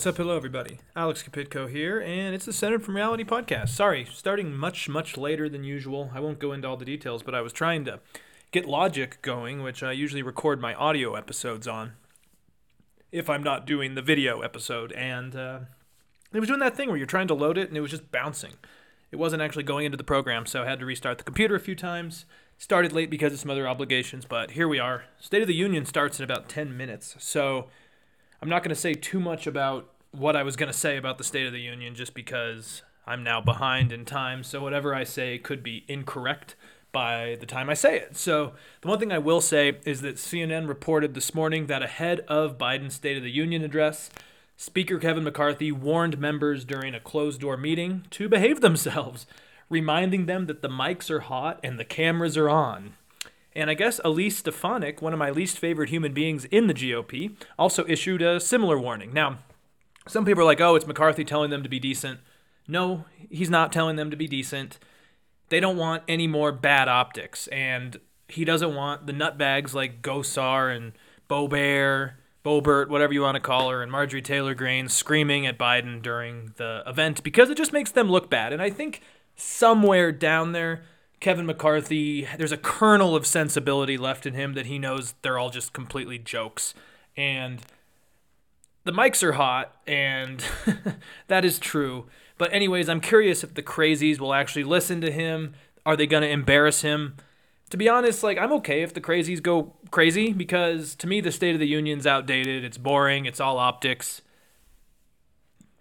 What's up? Hello, everybody. Alex Kapitko here, and it's the Centered from Reality podcast. Sorry, starting much, much later than usual. I won't go into all the details, but I was trying to get Logic going, which I usually record my audio episodes on if I'm not doing the video episode. And uh, it was doing that thing where you're trying to load it and it was just bouncing. It wasn't actually going into the program, so I had to restart the computer a few times. Started late because of some other obligations, but here we are. State of the Union starts in about 10 minutes, so I'm not going to say too much about what I was going to say about the State of the Union just because I'm now behind in time, so whatever I say could be incorrect by the time I say it. So, the one thing I will say is that CNN reported this morning that ahead of Biden's State of the Union address, Speaker Kevin McCarthy warned members during a closed door meeting to behave themselves, reminding them that the mics are hot and the cameras are on. And I guess Elise Stefanik, one of my least favorite human beings in the GOP, also issued a similar warning. Now, some people are like, oh, it's McCarthy telling them to be decent. No, he's not telling them to be decent. They don't want any more bad optics. And he doesn't want the nutbags like Gosar and Boebert, Boebert, whatever you want to call her, and Marjorie Taylor Greene screaming at Biden during the event because it just makes them look bad. And I think somewhere down there, Kevin McCarthy, there's a kernel of sensibility left in him that he knows they're all just completely jokes. And the mics are hot, and that is true. But, anyways, I'm curious if the crazies will actually listen to him. Are they going to embarrass him? To be honest, like, I'm okay if the crazies go crazy because to me, the State of the Union's outdated. It's boring, it's all optics.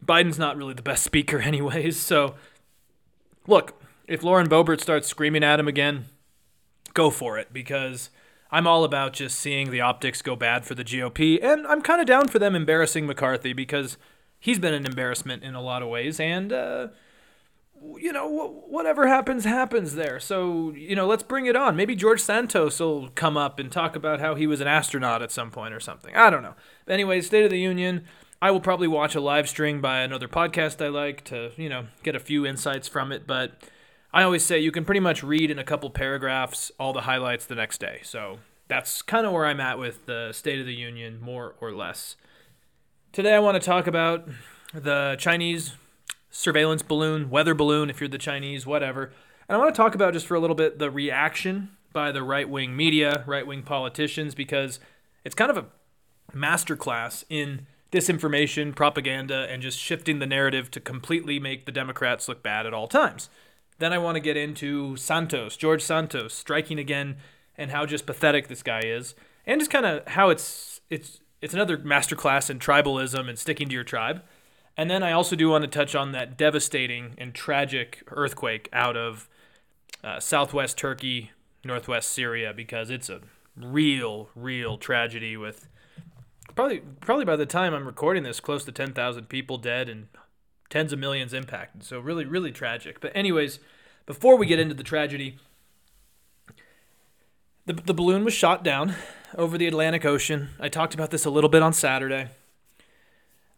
Biden's not really the best speaker, anyways. So, look, if Lauren Boebert starts screaming at him again, go for it because I'm all about just seeing the optics go bad for the GOP, and I'm kind of down for them embarrassing McCarthy because he's been an embarrassment in a lot of ways, and uh, you know whatever happens happens there. So you know let's bring it on. Maybe George Santos will come up and talk about how he was an astronaut at some point or something. I don't know. But anyway, State of the Union. I will probably watch a live stream by another podcast I like to you know get a few insights from it, but I always say you can pretty much read in a couple paragraphs all the highlights the next day. So that's kind of where I'm at with the State of the Union, more or less. Today I want to talk about the Chinese surveillance balloon, weather balloon, if you're the Chinese, whatever. And I want to talk about just for a little bit the reaction by the right wing media, right wing politicians, because it's kind of a masterclass in disinformation, propaganda, and just shifting the narrative to completely make the Democrats look bad at all times. Then I want to get into Santos, George Santos, striking again, and how just pathetic this guy is, and just kind of how it's it's it's another masterclass in tribalism and sticking to your tribe. And then I also do want to touch on that devastating and tragic earthquake out of uh, southwest Turkey, northwest Syria, because it's a real, real tragedy with probably probably by the time I'm recording this, close to 10,000 people dead and tens of millions impacted. So really, really tragic. But anyways, before we get into the tragedy, the, the balloon was shot down over the Atlantic Ocean. I talked about this a little bit on Saturday.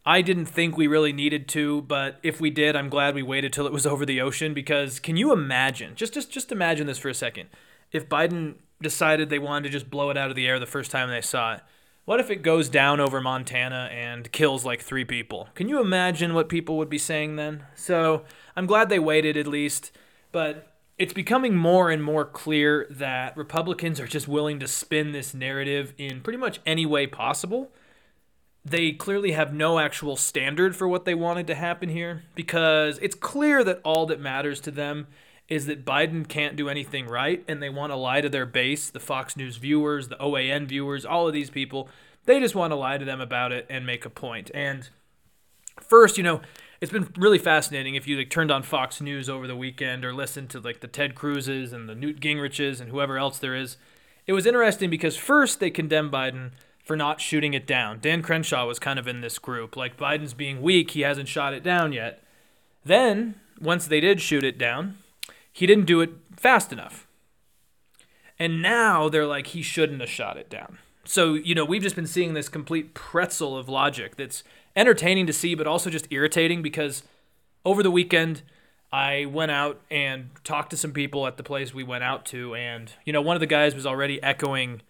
I didn't think we really needed to, but if we did, I'm glad we waited till it was over the ocean because can you imagine? Just just just imagine this for a second. If Biden decided they wanted to just blow it out of the air the first time they saw it, what if it goes down over Montana and kills like three people? Can you imagine what people would be saying then? So I'm glad they waited at least, but it's becoming more and more clear that Republicans are just willing to spin this narrative in pretty much any way possible. They clearly have no actual standard for what they wanted to happen here because it's clear that all that matters to them is that Biden can't do anything right and they want to lie to their base, the Fox News viewers, the OAN viewers, all of these people. They just want to lie to them about it and make a point. And first, you know, it's been really fascinating if you like turned on Fox News over the weekend or listened to like the Ted Cruz's and the Newt Gingriches and whoever else there is. It was interesting because first they condemned Biden for not shooting it down. Dan Crenshaw was kind of in this group. Like Biden's being weak, he hasn't shot it down yet. Then, once they did shoot it down, he didn't do it fast enough. And now they're like, he shouldn't have shot it down. So, you know, we've just been seeing this complete pretzel of logic that's entertaining to see, but also just irritating because over the weekend, I went out and talked to some people at the place we went out to. And, you know, one of the guys was already echoing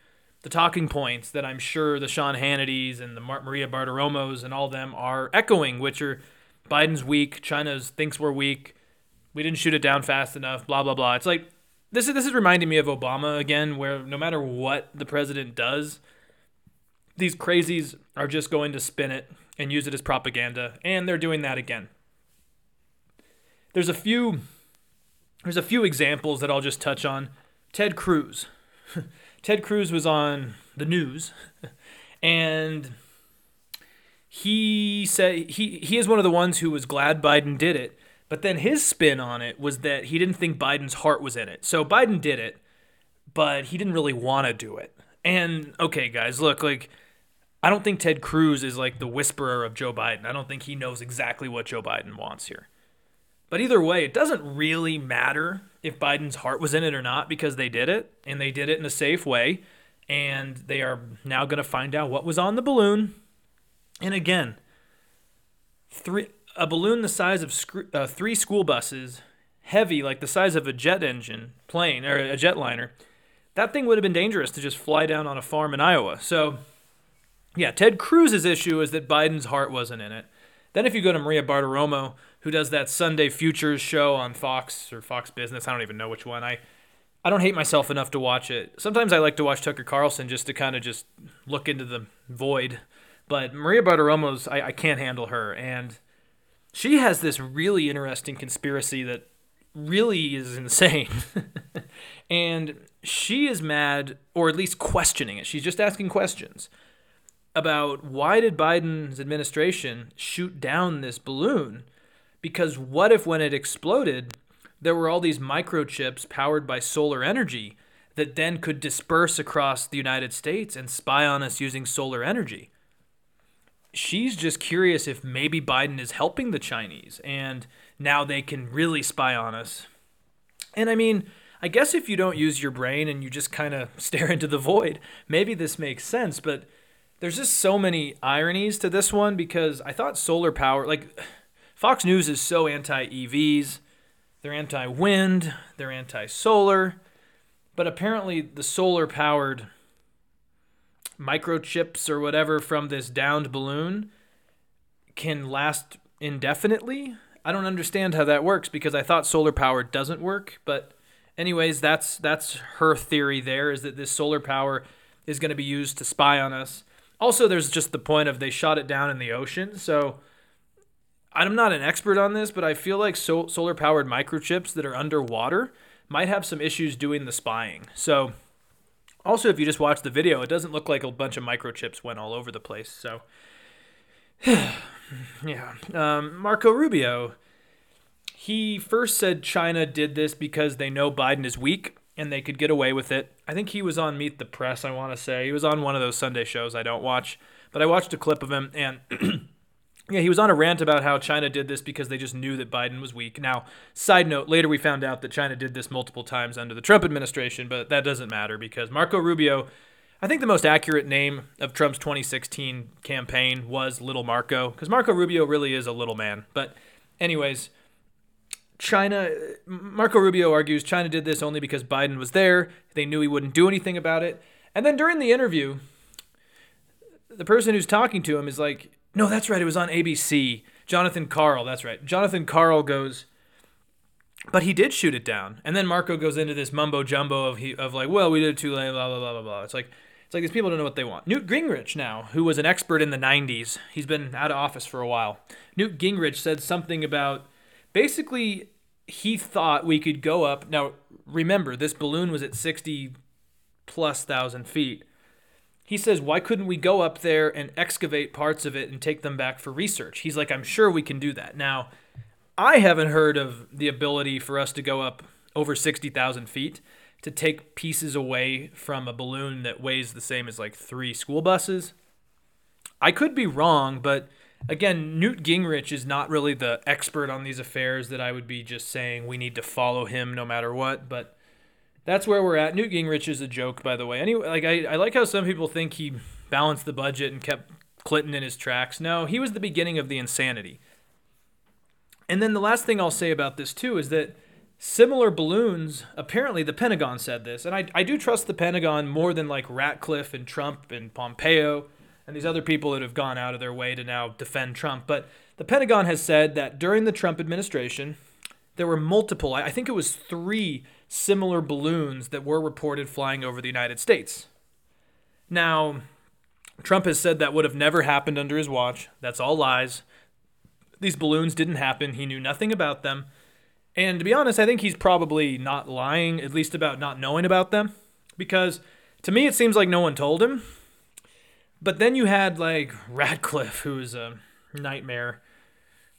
the talking points that I'm sure the Sean Hannitys and the Mar- Maria Bartiromos and all them are echoing, which are Biden's weak, China's thinks we're weak, we didn't shoot it down fast enough, blah blah blah. It's like this is this is reminding me of Obama again, where no matter what the president does, these crazies are just going to spin it and use it as propaganda, and they're doing that again. There's a few there's a few examples that I'll just touch on. Ted Cruz. Ted Cruz was on the news and he said he he is one of the ones who was glad Biden did it, but then his spin on it was that he didn't think Biden's heart was in it. So Biden did it, but he didn't really want to do it. And okay, guys, look, like I don't think Ted Cruz is like the whisperer of Joe Biden. I don't think he knows exactly what Joe Biden wants here. But either way, it doesn't really matter if Biden's heart was in it or not because they did it and they did it in a safe way. And they are now going to find out what was on the balloon. And again, three a balloon the size of uh, three school buses, heavy like the size of a jet engine plane or a jetliner. That thing would have been dangerous to just fly down on a farm in Iowa. So, yeah, Ted Cruz's issue is that Biden's heart wasn't in it. Then if you go to Maria Bartiromo, who does that Sunday Futures show on Fox or Fox Business. I don't even know which one. I I don't hate myself enough to watch it. Sometimes I like to watch Tucker Carlson just to kind of just look into the void. But Maria Bartiromo's I, I can't handle her. And she has this really interesting conspiracy that really is insane. and she is mad, or at least questioning it. She's just asking questions about why did Biden's administration shoot down this balloon because what if when it exploded, there were all these microchips powered by solar energy that then could disperse across the United States and spy on us using solar energy? She's just curious if maybe Biden is helping the Chinese and now they can really spy on us. And I mean, I guess if you don't use your brain and you just kind of stare into the void, maybe this makes sense, but there's just so many ironies to this one because I thought solar power, like, Fox News is so anti EVs, they're anti wind, they're anti solar, but apparently the solar powered microchips or whatever from this downed balloon can last indefinitely. I don't understand how that works because I thought solar power doesn't work, but anyways, that's that's her theory there is that this solar power is going to be used to spy on us. Also, there's just the point of they shot it down in the ocean, so I'm not an expert on this, but I feel like so- solar powered microchips that are underwater might have some issues doing the spying. So, also, if you just watch the video, it doesn't look like a bunch of microchips went all over the place. So, yeah. Um, Marco Rubio, he first said China did this because they know Biden is weak and they could get away with it. I think he was on Meet the Press, I want to say. He was on one of those Sunday shows I don't watch, but I watched a clip of him and. Yeah, he was on a rant about how China did this because they just knew that Biden was weak. Now, side note, later we found out that China did this multiple times under the Trump administration, but that doesn't matter because Marco Rubio, I think the most accurate name of Trump's 2016 campaign was Little Marco because Marco Rubio really is a little man. But, anyways, China, Marco Rubio argues China did this only because Biden was there. They knew he wouldn't do anything about it. And then during the interview, the person who's talking to him is like, no, that's right. It was on ABC. Jonathan Karl, that's right. Jonathan Karl goes, but he did shoot it down. And then Marco goes into this mumbo jumbo of he of like, well, we did too late, blah blah blah blah blah. It's like it's like these people don't know what they want. Newt Gingrich now, who was an expert in the '90s, he's been out of office for a while. Newt Gingrich said something about basically he thought we could go up. Now remember, this balloon was at 60 plus thousand feet he says, Why couldn't we go up there and excavate parts of it and take them back for research? He's like, I'm sure we can do that. Now, I haven't heard of the ability for us to go up over 60,000 feet to take pieces away from a balloon that weighs the same as like three school buses. I could be wrong, but again, Newt Gingrich is not really the expert on these affairs that I would be just saying we need to follow him no matter what. But that's where we're at. Newt Gingrich is a joke, by the way. Anyway, like I, I like how some people think he balanced the budget and kept Clinton in his tracks. No, he was the beginning of the insanity. And then the last thing I'll say about this too is that similar balloons. Apparently, the Pentagon said this, and I, I do trust the Pentagon more than like Ratcliffe and Trump and Pompeo and these other people that have gone out of their way to now defend Trump. But the Pentagon has said that during the Trump administration, there were multiple, I think it was three similar balloons that were reported flying over the United States. Now, Trump has said that would have never happened under his watch. That's all lies. These balloons didn't happen. He knew nothing about them. And to be honest, I think he's probably not lying, at least about not knowing about them, because to me it seems like no one told him. But then you had like Ratcliffe, who's a nightmare,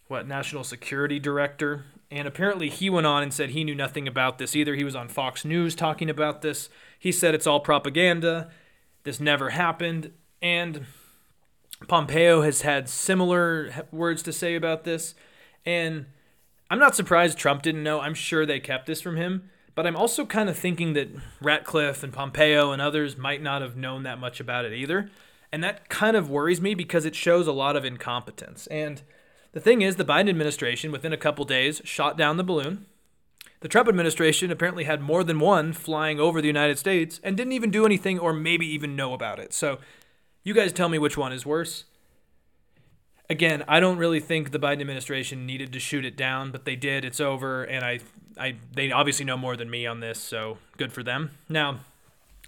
what, national security director. And apparently he went on and said he knew nothing about this either. He was on Fox News talking about this. He said it's all propaganda. This never happened. And Pompeo has had similar words to say about this. And I'm not surprised Trump didn't know. I'm sure they kept this from him. But I'm also kind of thinking that Ratcliffe and Pompeo and others might not have known that much about it either. And that kind of worries me because it shows a lot of incompetence. And the thing is, the Biden administration, within a couple days, shot down the balloon. The Trump administration apparently had more than one flying over the United States and didn't even do anything or maybe even know about it. So you guys tell me which one is worse again, I don't really think the Biden administration needed to shoot it down, but they did. It's over, and I, I, they obviously know more than me on this, so good for them. Now,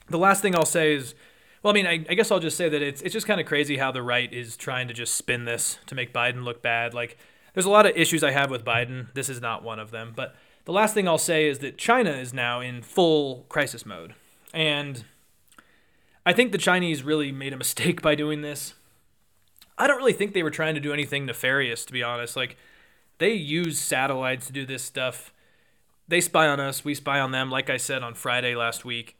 the last thing I'll say is, well, I mean, I, I guess I'll just say that it's it's just kind of crazy how the right is trying to just spin this to make Biden look bad. Like, there's a lot of issues I have with Biden. This is not one of them. But the last thing I'll say is that China is now in full crisis mode, and I think the Chinese really made a mistake by doing this. I don't really think they were trying to do anything nefarious, to be honest. Like, they use satellites to do this stuff. They spy on us, we spy on them, like I said on Friday last week.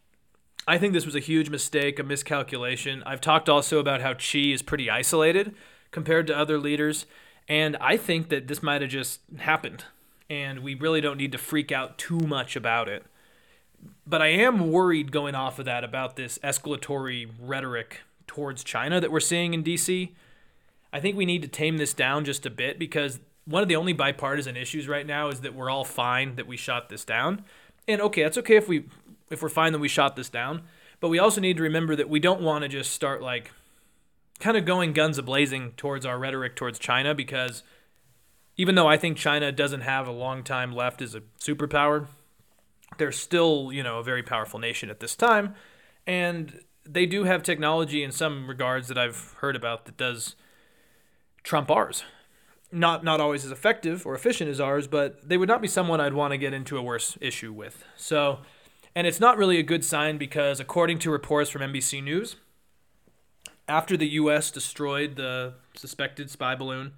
I think this was a huge mistake, a miscalculation. I've talked also about how Xi is pretty isolated compared to other leaders, and I think that this might have just happened, and we really don't need to freak out too much about it. But I am worried going off of that about this escalatory rhetoric towards China that we're seeing in DC. I think we need to tame this down just a bit because one of the only bipartisan issues right now is that we're all fine that we shot this down. And okay, that's okay if we if we're fine that we shot this down, but we also need to remember that we don't want to just start like kind of going guns ablazing towards our rhetoric towards China because even though I think China doesn't have a long time left as a superpower, they're still, you know, a very powerful nation at this time and they do have technology in some regards that I've heard about that does trump ours. Not not always as effective or efficient as ours, but they would not be someone I'd want to get into a worse issue with. So, and it's not really a good sign because according to reports from NBC News, after the U.S. destroyed the suspected spy balloon,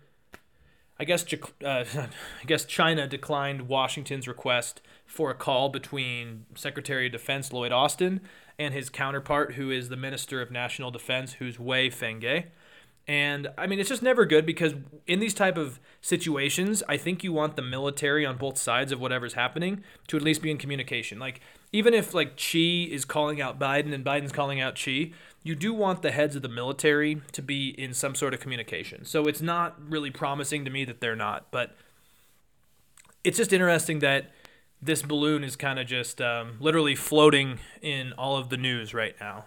I guess uh, I guess China declined Washington's request for a call between Secretary of Defense Lloyd Austin and his counterpart, who is the Minister of National Defense, who's Wei Fenghe. And I mean, it's just never good because in these type of situations, I think you want the military on both sides of whatever's happening to at least be in communication. Like even if like Xi is calling out Biden and Biden's calling out Xi, you do want the heads of the military to be in some sort of communication. So it's not really promising to me that they're not, but it's just interesting that this balloon is kind of just um, literally floating in all of the news right now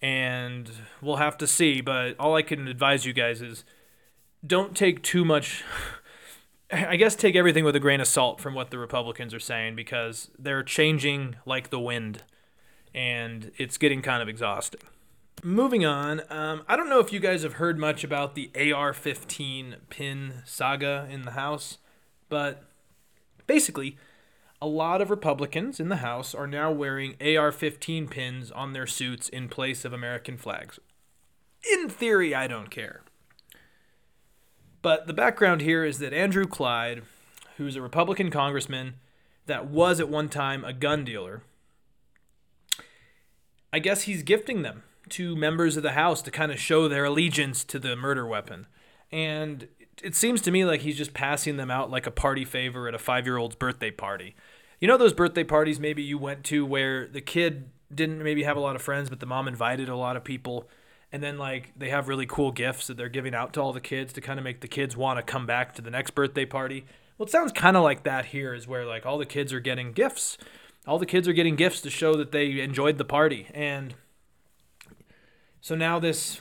and we'll have to see. But all I can advise you guys is don't take too much. I guess take everything with a grain of salt from what the Republicans are saying because they're changing like the wind, and it's getting kind of exhausting. Moving on, um, I don't know if you guys have heard much about the AR 15 pin saga in the House, but basically, a lot of Republicans in the House are now wearing AR 15 pins on their suits in place of American flags. In theory, I don't care. But the background here is that Andrew Clyde, who's a Republican congressman that was at one time a gun dealer, I guess he's gifting them to members of the House to kind of show their allegiance to the murder weapon. And it seems to me like he's just passing them out like a party favor at a five year old's birthday party. You know those birthday parties maybe you went to where the kid didn't maybe have a lot of friends, but the mom invited a lot of people, and then like they have really cool gifts that they're giving out to all the kids to kind of make the kids want to come back to the next birthday party. Well, it sounds kind of like that here is where like all the kids are getting gifts. All the kids are getting gifts to show that they enjoyed the party. And so now this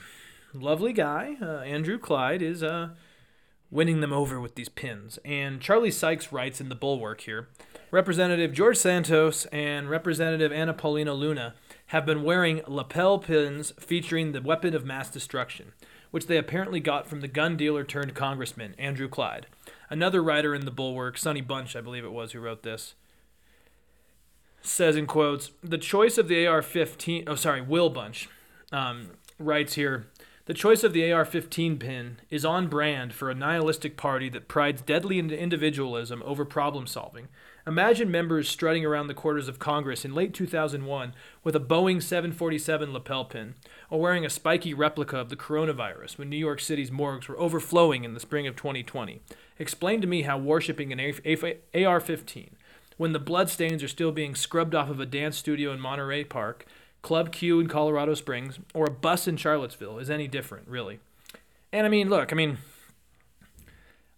lovely guy, uh, Andrew Clyde, is uh, winning them over with these pins. And Charlie Sykes writes in the Bulwark here Representative George Santos and Representative Anna Paulina Luna have been wearing lapel pins featuring the weapon of mass destruction, which they apparently got from the gun dealer turned congressman, Andrew Clyde. Another writer in the Bulwark, Sonny Bunch, I believe it was, who wrote this, says in quotes, the choice of the AR 15, oh, sorry, Will Bunch um, writes here, the choice of the AR 15 pin is on brand for a nihilistic party that prides deadly individualism over problem solving Imagine members strutting around the quarters of Congress in late 2001 with a Boeing 747 lapel pin, or wearing a spiky replica of the coronavirus when New York City's morgues were overflowing in the spring of 2020. Explain to me how worshipping an AR 15, when the bloodstains are still being scrubbed off of a dance studio in Monterey Park, Club Q in Colorado Springs, or a bus in Charlottesville, is any different, really. And I mean, look, I mean,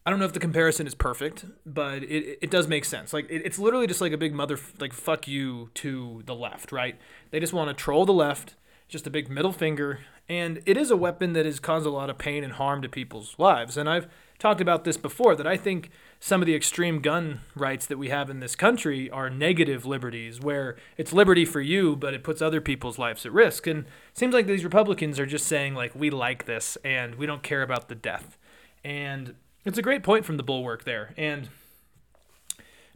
I don't know if the comparison is perfect, but it, it does make sense. Like it, it's literally just like a big mother like fuck you to the left, right? They just want to troll the left, just a big middle finger, and it is a weapon that has caused a lot of pain and harm to people's lives. And I've talked about this before that I think some of the extreme gun rights that we have in this country are negative liberties where it's liberty for you but it puts other people's lives at risk. And it seems like these republicans are just saying like we like this and we don't care about the death. And it's a great point from the bulwark there. And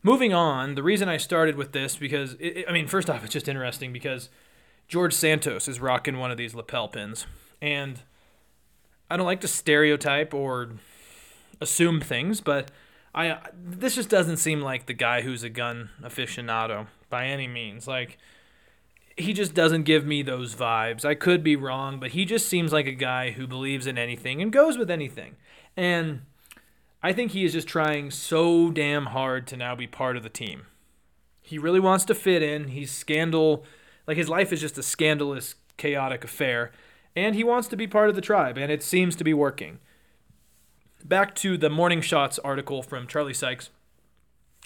moving on, the reason I started with this because it, I mean, first off, it's just interesting because George Santos is rocking one of these lapel pins, and I don't like to stereotype or assume things, but I this just doesn't seem like the guy who's a gun aficionado by any means. Like he just doesn't give me those vibes. I could be wrong, but he just seems like a guy who believes in anything and goes with anything. And I think he is just trying so damn hard to now be part of the team. He really wants to fit in. He's scandal, like his life is just a scandalous, chaotic affair, and he wants to be part of the tribe, and it seems to be working. Back to the Morning Shots article from Charlie Sykes.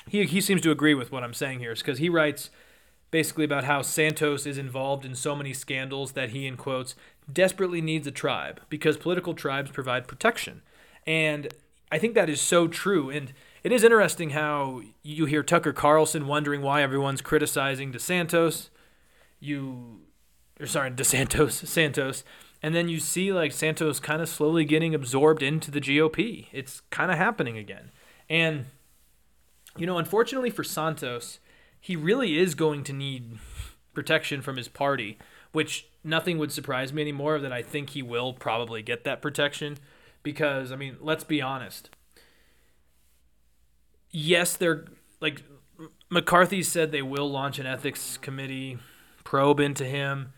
He, he seems to agree with what I'm saying here, because he writes basically about how Santos is involved in so many scandals that he, in quotes, desperately needs a tribe because political tribes provide protection. And I think that is so true. And it is interesting how you hear Tucker Carlson wondering why everyone's criticizing DeSantos. You, or sorry, DeSantos, Santos. And then you see like Santos kind of slowly getting absorbed into the GOP. It's kind of happening again. And, you know, unfortunately for Santos, he really is going to need protection from his party, which nothing would surprise me anymore that I think he will probably get that protection because I mean, let's be honest. Yes, they're like McCarthy said they will launch an ethics committee probe into him.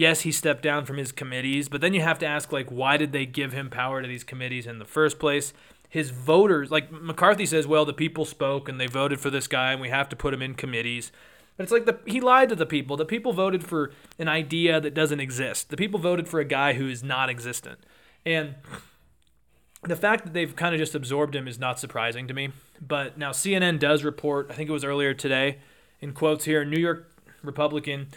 Yes, he stepped down from his committees, but then you have to ask like why did they give him power to these committees in the first place? His voters, like McCarthy says, well, the people spoke and they voted for this guy and we have to put him in committees. But it's like the he lied to the people. The people voted for an idea that doesn't exist. The people voted for a guy who is not existent. And the fact that they've kind of just absorbed him is not surprising to me. But now CNN does report, I think it was earlier today, in quotes here, New York Republican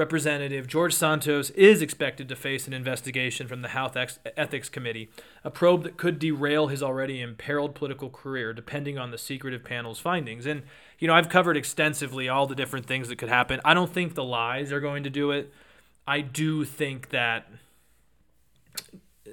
Representative George Santos is expected to face an investigation from the House Ethics Committee, a probe that could derail his already imperiled political career, depending on the secretive panel's findings. And, you know, I've covered extensively all the different things that could happen. I don't think the lies are going to do it. I do think that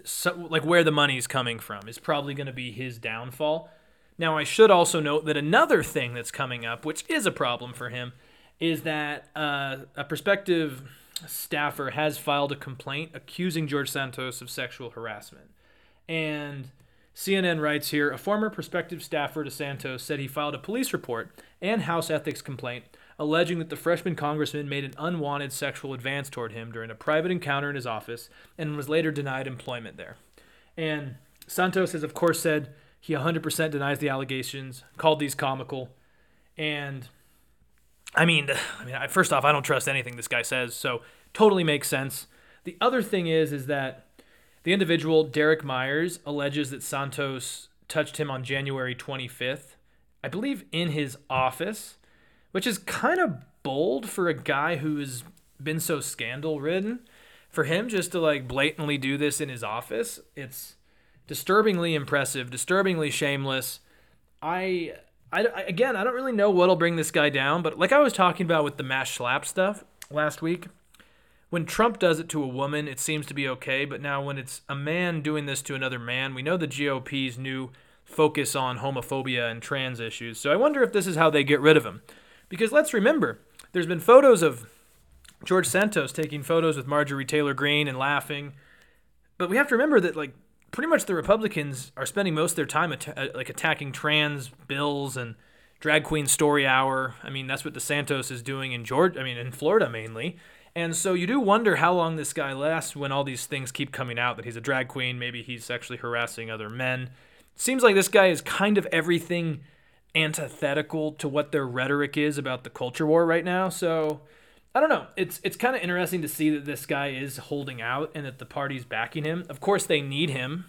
so, like where the money's coming from is probably going to be his downfall. Now, I should also note that another thing that's coming up, which is a problem for him, is that uh, a prospective staffer has filed a complaint accusing George Santos of sexual harassment. And CNN writes here a former prospective staffer to Santos said he filed a police report and House ethics complaint alleging that the freshman congressman made an unwanted sexual advance toward him during a private encounter in his office and was later denied employment there. And Santos has, of course, said he 100% denies the allegations, called these comical. And I mean, I mean, first off, I don't trust anything this guy says, so totally makes sense. The other thing is, is that the individual Derek Myers alleges that Santos touched him on January 25th I believe, in his office, which is kind of bold for a guy who's been so scandal ridden. For him just to like blatantly do this in his office, it's disturbingly impressive, disturbingly shameless. I, I, again, I don't really know what'll bring this guy down, but like I was talking about with the mass slap stuff last week, when Trump does it to a woman, it seems to be okay, but now when it's a man doing this to another man, we know the GOP's new focus on homophobia and trans issues. So I wonder if this is how they get rid of him. Because let's remember, there's been photos of George Santos taking photos with Marjorie Taylor Greene and laughing. But we have to remember that like pretty much the Republicans are spending most of their time at- uh, like attacking trans bills and drag queen story hour. I mean, that's what DeSantis is doing in Georgia, I mean in Florida mainly. And so you do wonder how long this guy lasts when all these things keep coming out that he's a drag queen, maybe he's sexually harassing other men. Seems like this guy is kind of everything antithetical to what their rhetoric is about the culture war right now. So I don't know. It's it's kind of interesting to see that this guy is holding out and that the party's backing him. Of course, they need him,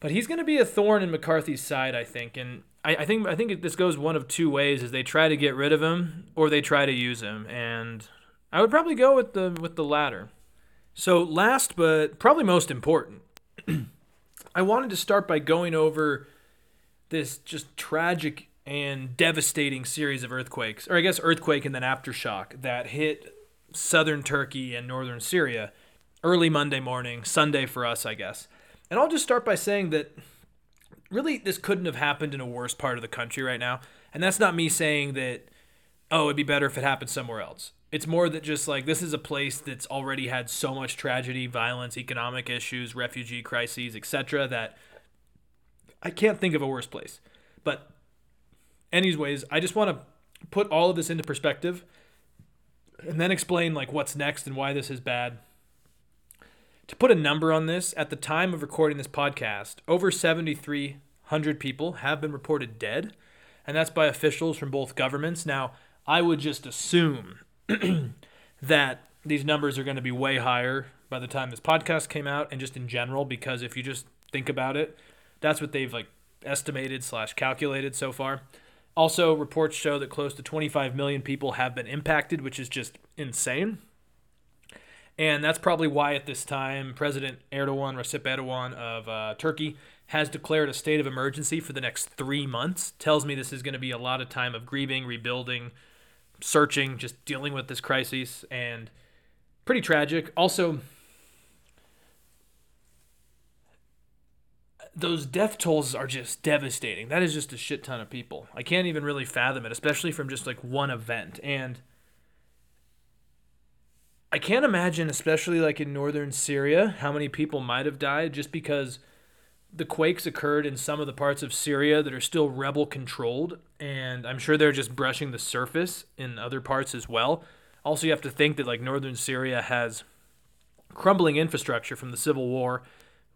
but he's going to be a thorn in McCarthy's side, I think. And I, I think I think this goes one of two ways: is they try to get rid of him or they try to use him. And I would probably go with the with the latter. So last but probably most important, I wanted to start by going over this just tragic and devastating series of earthquakes, or I guess earthquake and then aftershock that hit southern Turkey and northern Syria early Monday morning, Sunday for us, I guess. And I'll just start by saying that really this couldn't have happened in a worse part of the country right now. And that's not me saying that, oh, it'd be better if it happened somewhere else. It's more that just like this is a place that's already had so much tragedy, violence, economic issues, refugee crises, etc. that I can't think of a worse place. But anyways, I just want to put all of this into perspective and then explain like what's next and why this is bad. To put a number on this, at the time of recording this podcast, over 7,300 people have been reported dead, and that's by officials from both governments. Now, I would just assume that these numbers are going to be way higher by the time this podcast came out and just in general because if you just think about it that's what they've like estimated slash calculated so far also reports show that close to 25 million people have been impacted which is just insane and that's probably why at this time president erdogan recep erdogan of uh, turkey has declared a state of emergency for the next three months tells me this is going to be a lot of time of grieving rebuilding searching, just dealing with this crisis, and pretty tragic. Also, those death tolls are just devastating. That is just a shit ton of people. I can't even really fathom it, especially from just like one event. And I can't imagine, especially like in northern Syria, how many people might have died just because the quakes occurred in some of the parts of Syria that are still rebel controlled, and I'm sure they're just brushing the surface in other parts as well. Also, you have to think that like northern Syria has crumbling infrastructure from the civil war,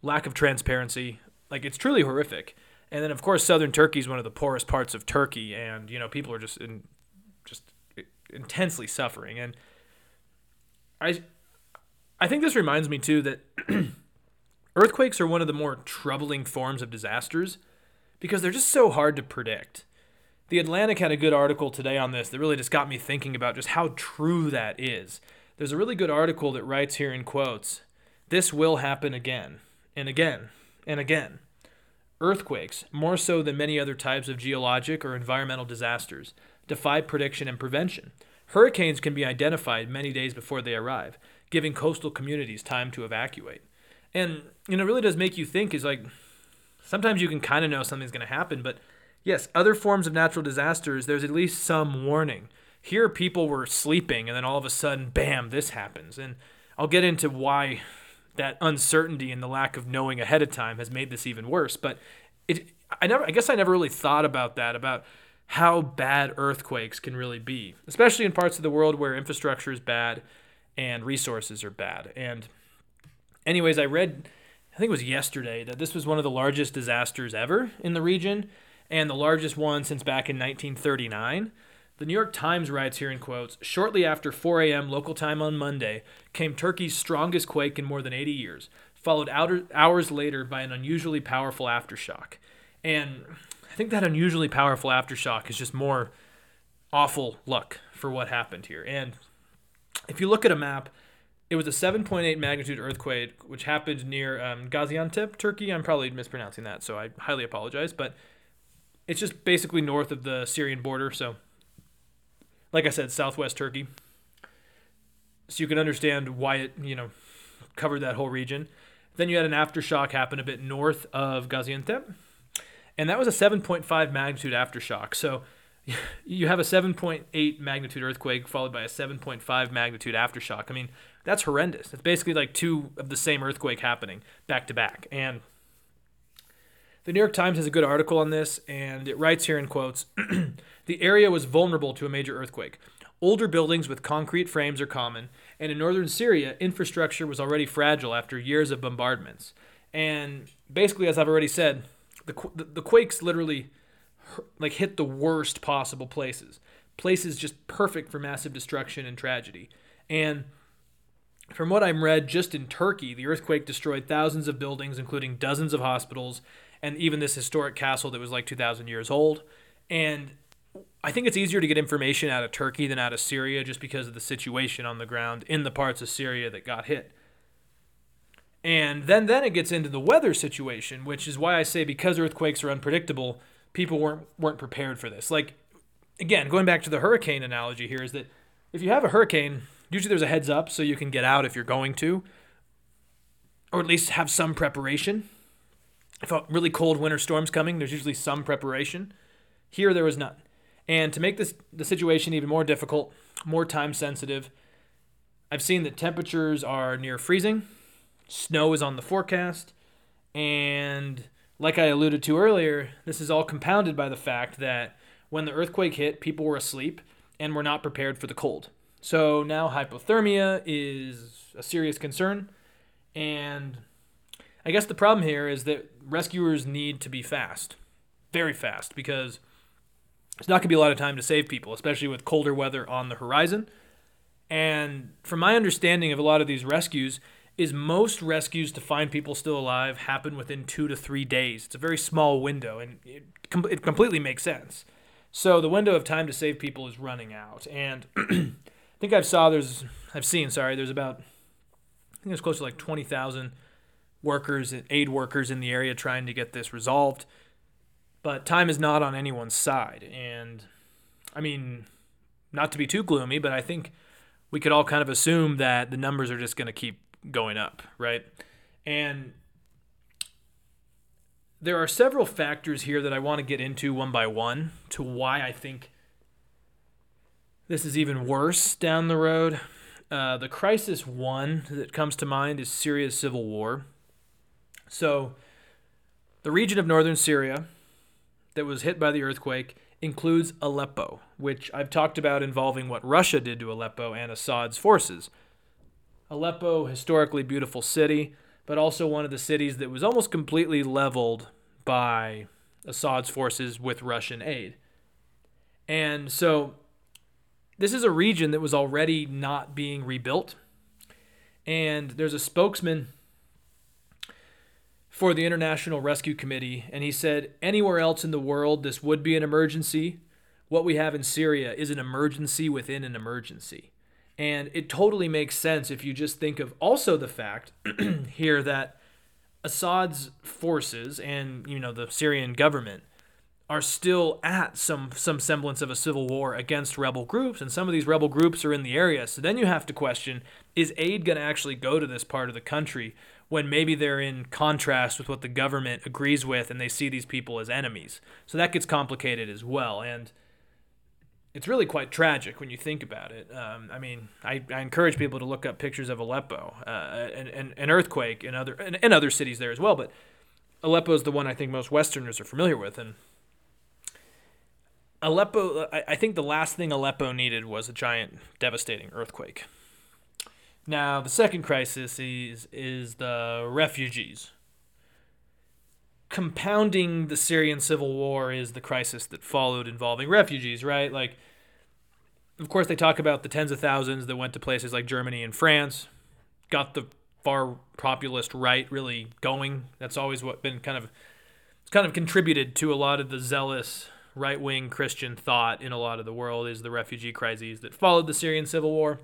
lack of transparency. Like it's truly horrific. And then of course southern Turkey is one of the poorest parts of Turkey, and you know people are just in, just intensely suffering. And I, I think this reminds me too that. Earthquakes are one of the more troubling forms of disasters because they're just so hard to predict. The Atlantic had a good article today on this that really just got me thinking about just how true that is. There's a really good article that writes here in quotes This will happen again, and again, and again. Earthquakes, more so than many other types of geologic or environmental disasters, defy prediction and prevention. Hurricanes can be identified many days before they arrive, giving coastal communities time to evacuate. And you know, it really does make you think. Is like sometimes you can kind of know something's going to happen, but yes, other forms of natural disasters, there's at least some warning. Here, people were sleeping, and then all of a sudden, bam, this happens. And I'll get into why that uncertainty and the lack of knowing ahead of time has made this even worse. But it, I never, I guess, I never really thought about that about how bad earthquakes can really be, especially in parts of the world where infrastructure is bad and resources are bad. And anyways, I read, I think it was yesterday, that this was one of the largest disasters ever in the region and the largest one since back in 1939. The New York Times writes here in quotes Shortly after 4 a.m. local time on Monday came Turkey's strongest quake in more than 80 years, followed hours later by an unusually powerful aftershock. And I think that unusually powerful aftershock is just more awful luck for what happened here. And if you look at a map, it was a 7.8 magnitude earthquake, which happened near um, Gaziantep, Turkey. I'm probably mispronouncing that, so I highly apologize. But it's just basically north of the Syrian border. So, like I said, southwest Turkey. So you can understand why it, you know, covered that whole region. Then you had an aftershock happen a bit north of Gaziantep, and that was a 7.5 magnitude aftershock. So you have a 7.8 magnitude earthquake followed by a 7.5 magnitude aftershock. I mean, that's horrendous. It's basically like two of the same earthquake happening back to back. And the New York Times has a good article on this, and it writes here in quotes The area was vulnerable to a major earthquake. Older buildings with concrete frames are common, and in northern Syria, infrastructure was already fragile after years of bombardments. And basically, as I've already said, the, the, the quakes literally like hit the worst possible places, places just perfect for massive destruction and tragedy. And from what I'm read, just in Turkey, the earthquake destroyed thousands of buildings, including dozens of hospitals, and even this historic castle that was like 2,000 years old. And I think it's easier to get information out of Turkey than out of Syria just because of the situation on the ground in the parts of Syria that got hit. And then then it gets into the weather situation, which is why I say because earthquakes are unpredictable, people weren't weren't prepared for this. Like again, going back to the hurricane analogy here is that if you have a hurricane, usually there's a heads up so you can get out if you're going to or at least have some preparation. If a really cold winter storm's coming, there's usually some preparation. Here there was none. And to make this the situation even more difficult, more time sensitive, I've seen that temperatures are near freezing, snow is on the forecast, and like I alluded to earlier, this is all compounded by the fact that when the earthquake hit, people were asleep and were not prepared for the cold. So now hypothermia is a serious concern. And I guess the problem here is that rescuers need to be fast, very fast, because it's not going to be a lot of time to save people, especially with colder weather on the horizon. And from my understanding of a lot of these rescues, is most rescues to find people still alive happen within two to three days. It's a very small window, and it, com- it completely makes sense. So the window of time to save people is running out, and I think I've saw there's I've seen sorry there's about I think there's close to like twenty thousand workers and aid workers in the area trying to get this resolved, but time is not on anyone's side, and I mean not to be too gloomy, but I think we could all kind of assume that the numbers are just going to keep going up, right? And there are several factors here that I want to get into one by one to why I think this is even worse down the road. Uh, the crisis one that comes to mind is Syria's civil war. So, the region of northern Syria that was hit by the earthquake includes Aleppo, which I've talked about involving what Russia did to Aleppo and Assad's forces. Aleppo, historically beautiful city, but also one of the cities that was almost completely leveled by Assad's forces with Russian aid. And so this is a region that was already not being rebuilt. And there's a spokesman for the International Rescue Committee, and he said, Anywhere else in the world, this would be an emergency. What we have in Syria is an emergency within an emergency. And it totally makes sense if you just think of also the fact here that Assad's forces and you know the Syrian government are still at some some semblance of a civil war against rebel groups and some of these rebel groups are in the area. So then you have to question is aid going to actually go to this part of the country when maybe they're in contrast with what the government agrees with and they see these people as enemies. So that gets complicated as well and it's really quite tragic when you think about it. Um, I mean, I, I, encourage people to look up pictures of Aleppo, uh, and, and an earthquake in other and, and, other cities there as well. But Aleppo is the one I think most Westerners are familiar with, and Aleppo. I, I think the last thing Aleppo needed was a giant, devastating earthquake. Now, the second crisis is is the refugees. Compounding the Syrian civil war is the crisis that followed involving refugees, right? Like, of course, they talk about the tens of thousands that went to places like Germany and France, got the far populist right really going. That's always what been kind of kind of contributed to a lot of the zealous right wing Christian thought in a lot of the world is the refugee crises that followed the Syrian civil war.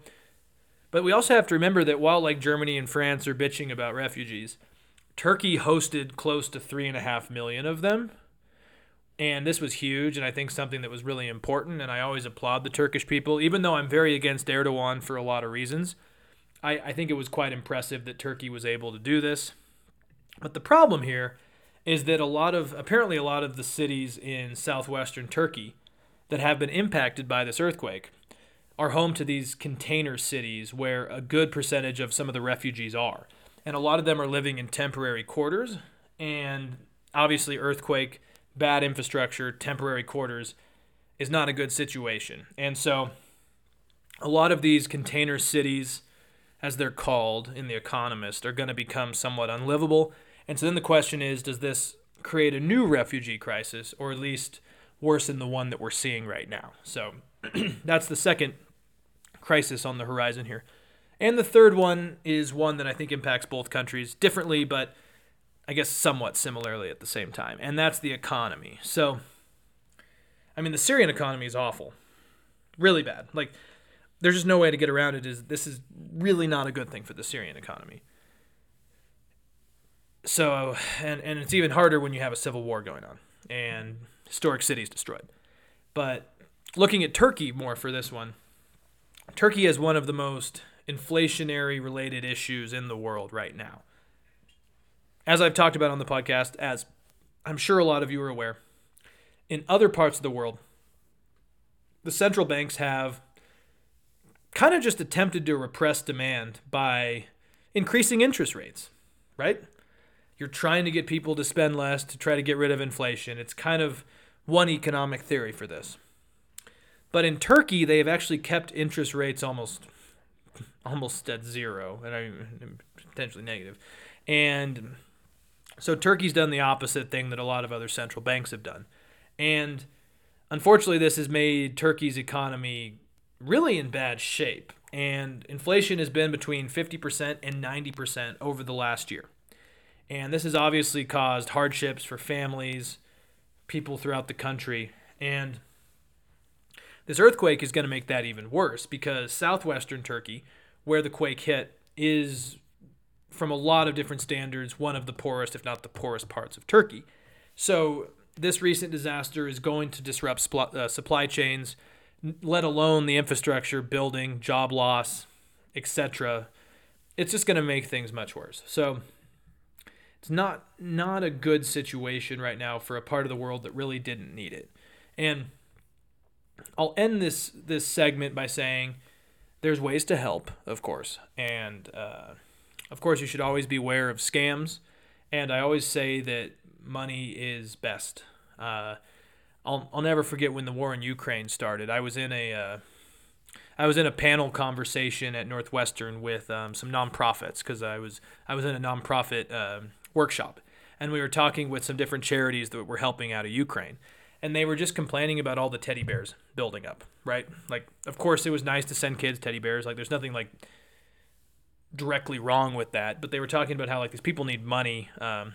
But we also have to remember that while like Germany and France are bitching about refugees, Turkey hosted close to three and a half million of them. And this was huge, and I think something that was really important. And I always applaud the Turkish people, even though I'm very against Erdogan for a lot of reasons. I, I think it was quite impressive that Turkey was able to do this. But the problem here is that a lot of, apparently, a lot of the cities in southwestern Turkey that have been impacted by this earthquake are home to these container cities where a good percentage of some of the refugees are. And a lot of them are living in temporary quarters. And obviously, earthquake, bad infrastructure, temporary quarters is not a good situation. And so, a lot of these container cities, as they're called in The Economist, are going to become somewhat unlivable. And so then the question is does this create a new refugee crisis, or at least worsen the one that we're seeing right now? So that's the second crisis on the horizon here. And the third one is one that I think impacts both countries differently, but I guess somewhat similarly at the same time. And that's the economy. So, I mean, the Syrian economy is awful, really bad. Like, there's just no way to get around it. Is this is really not a good thing for the Syrian economy. So, and and it's even harder when you have a civil war going on and historic cities destroyed. But looking at Turkey more for this one, Turkey has one of the most inflationary related issues in the world right now. As I've talked about on the podcast, as I'm sure a lot of you are aware, in other parts of the world, the central banks have kind of just attempted to repress demand by increasing interest rates, right? You're trying to get people to spend less to try to get rid of inflation. It's kind of one economic theory for this. But in Turkey, they have actually kept interest rates almost almost at zero, and I potentially negative. And so Turkey's done the opposite thing that a lot of other central banks have done. And unfortunately, this has made Turkey's economy really in bad shape. And inflation has been between 50% and 90% over the last year. And this has obviously caused hardships for families, people throughout the country. And this earthquake is going to make that even worse because southwestern Turkey, where the quake hit, is from a lot of different standards one of the poorest, if not the poorest parts of Turkey. So this recent disaster is going to disrupt uh, supply chains, let alone the infrastructure, building, job loss, etc. It's just going to make things much worse. So it's not not a good situation right now for a part of the world that really didn't need it. And I'll end this this segment by saying there's ways to help, of course, and uh, of course you should always be aware of scams. And I always say that money is best. Uh, I'll I'll never forget when the war in Ukraine started. I was in a uh, I was in a panel conversation at Northwestern with um, some nonprofits because I was I was in a nonprofit uh, workshop, and we were talking with some different charities that were helping out of Ukraine and they were just complaining about all the teddy bears building up, right? Like, of course, it was nice to send kids teddy bears. Like, there's nothing like directly wrong with that, but they were talking about how like these people need money, um,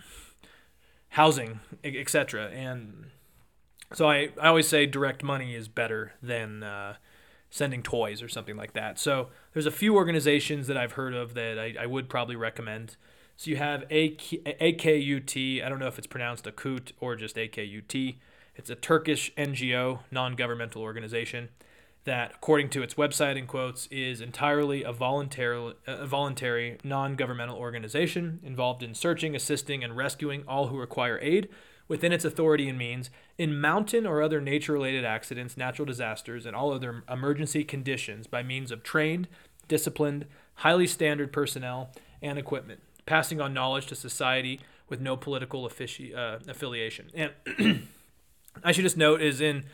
housing, etc. And so I, I always say direct money is better than uh, sending toys or something like that. So there's a few organizations that I've heard of that I, I would probably recommend. So you have AKUT. I don't know if it's pronounced Akut or just AKUT. It's a Turkish NGO, non governmental organization, that, according to its website, in quotes, is entirely a voluntary, voluntary non governmental organization involved in searching, assisting, and rescuing all who require aid within its authority and means in mountain or other nature related accidents, natural disasters, and all other emergency conditions by means of trained, disciplined, highly standard personnel and equipment, passing on knowledge to society with no political affici- uh, affiliation. And I should just note is in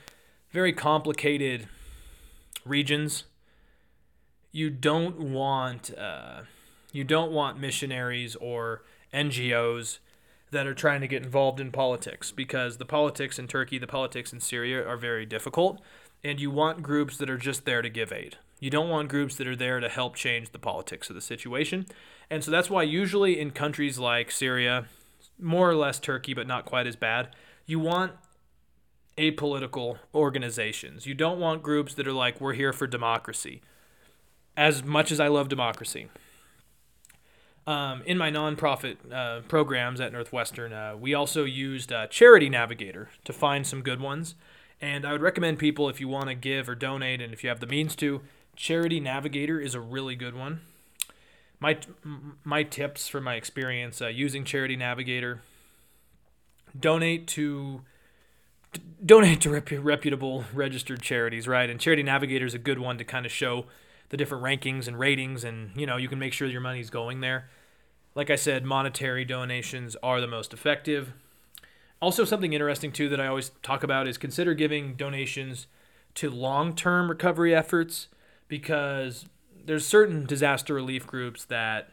very complicated regions, you don't want uh, you don't want missionaries or NGOs that are trying to get involved in politics because the politics in Turkey, the politics in Syria are very difficult, and you want groups that are just there to give aid. You don't want groups that are there to help change the politics of the situation. And so that's why usually in countries like Syria, more or less Turkey, but not quite as bad. You want apolitical organizations. You don't want groups that are like, we're here for democracy. As much as I love democracy. Um, in my nonprofit uh, programs at Northwestern, uh, we also used uh, Charity Navigator to find some good ones. And I would recommend people, if you want to give or donate, and if you have the means to, Charity Navigator is a really good one. My, my tips from my experience uh, using Charity Navigator donate to donate to rep- reputable registered charities, right? And Charity Navigator is a good one to kind of show the different rankings and ratings, and you know you can make sure your money's going there. Like I said, monetary donations are the most effective. Also, something interesting too that I always talk about is consider giving donations to long-term recovery efforts because there's certain disaster relief groups that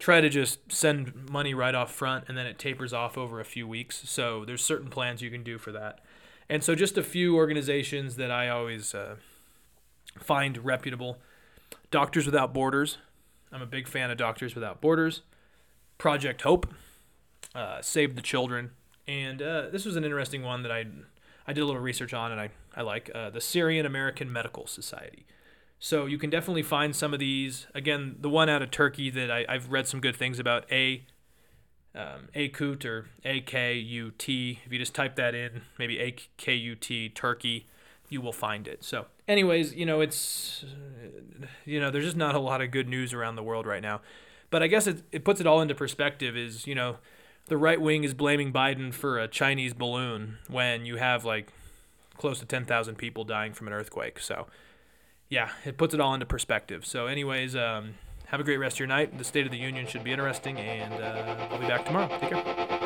try to just send money right off front and then it tapers off over a few weeks. So there's certain plans you can do for that. And so just a few organizations that I always uh, find reputable. Doctors Without Borders. I'm a big fan of Doctors Without Borders. Project Hope. Uh, Save the Children. And uh, this was an interesting one that I I did a little research on and I, I like uh, the Syrian American Medical Society. So you can definitely find some of these. Again, the one out of Turkey that I, have read some good things about, A um, Akut or A K U T. If you just type that in, maybe A K U T Turkey, you will find it. So, anyways, you know, it's you know, there's just not a lot of good news around the world right now. But I guess it it puts it all into perspective. Is you know, the right wing is blaming Biden for a Chinese balloon when you have like close to 10,000 people dying from an earthquake. So yeah, it puts it all into perspective. So, anyways, um, have a great rest of your night. The State of the Union should be interesting, and uh, I'll be back tomorrow. Take care.